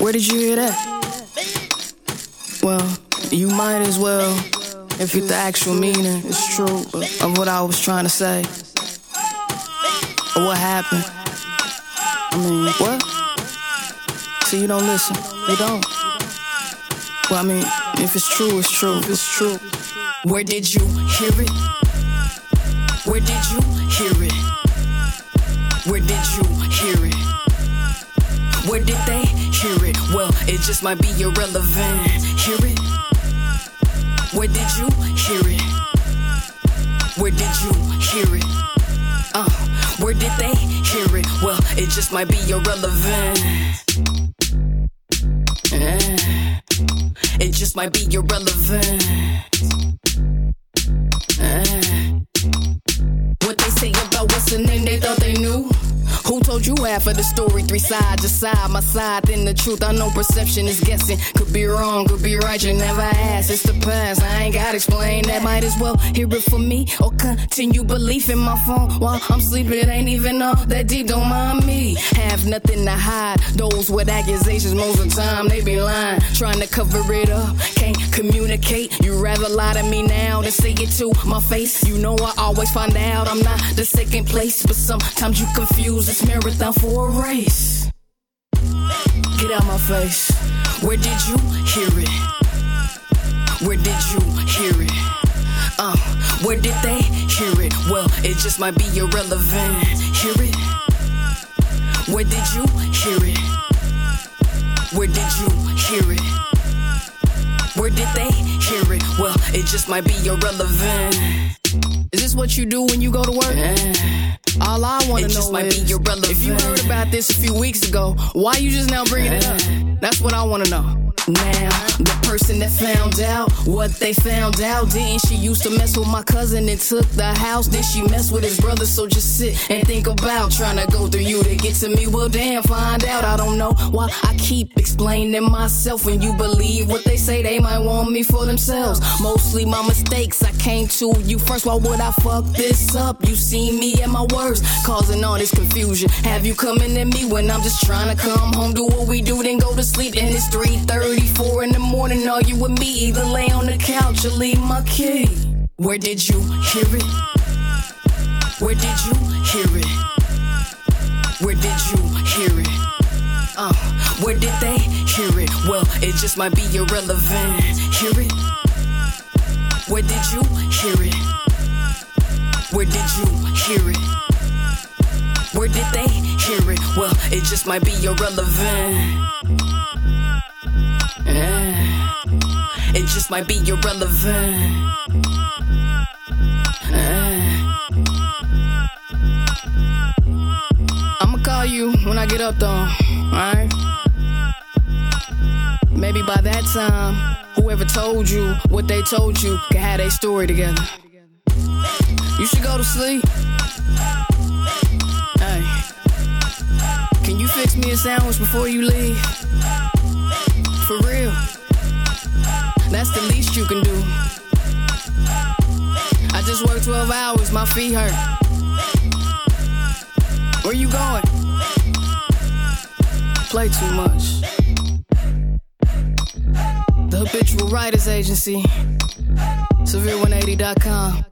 Where did you hear that? Well, you might as well, if it's the actual meaning, it's true, of what I was trying to say. Or what happened. I mean, what? See, you don't listen. You don't. Well, I mean, if it's true, it's true. It's true. Where did you hear it? Where did you hear it? Where did you hear it? Where did they hear it? Well, it just might be irrelevant. Hear it? Where did you hear it? Where did you hear it? Uh, where did they hear it? Well, it just might be irrelevant. Eh, it just might be irrelevant. You half of the story? Three sides, a side, my side, then the truth. I know perception is guessing. Could be wrong, could be right. You never asked. It's the past. I ain't gotta explain that. Might as well hear it from me or continue belief in my phone while I'm sleeping. Ain't even all that deep. Don't mind me. Have nothing to hide. Those with accusations, most of the time they be lying, trying to cover it up. Can't communicate. You rather lie to me now than say it to my face. You know I always find out I'm not the second place, but sometimes you confuse this marathon for a race. Get out my face. Where did you hear it? Where did you hear it? Uh, where did they hear it? Well, it just might be irrelevant. Hear it? Where did you hear it? Where did you hear it? Where did they hear it? Well, it just might be irrelevant. Is this what you do when you go to work? All I want to know might is if you heard about this a few weeks ago, why you just now bringing it up? That's what I want to know. Now, the person that found out what they found out, didn't she used to mess with my cousin and took the house? Then she mess with his brother? So just sit and think about trying to go through you to get to me. Well, damn, find out. I don't know why I keep explaining myself when you believe what they say. They might want me for themselves. Mostly my mistakes. I came to you first. Why would I fuck this up? You see me at my worst, causing all this confusion. Have you coming at me when I'm just trying to come home, do what we do, then go to sleep? And it's 3:34 in the morning. are you with me, either lay on the couch or leave my key. Where did you hear it? Where did you hear it? Where did you hear it? Uh, where did they hear it? Well, it just might be irrelevant. Hear it? Where did you hear it? Where did you hear it? Where did they hear it? Well, it just might be irrelevant. It just might be irrelevant. Eh. I'ma call you when I get up though, alright? Maybe by that time, whoever told you what they told you can have their story together. You should go to sleep. Hey, can you fix me a sandwich before you leave? For real. That's the least you can do. I just worked 12 hours, my feet hurt. Where you going? Play too much. The Habitual Writers Agency. Severe180.com.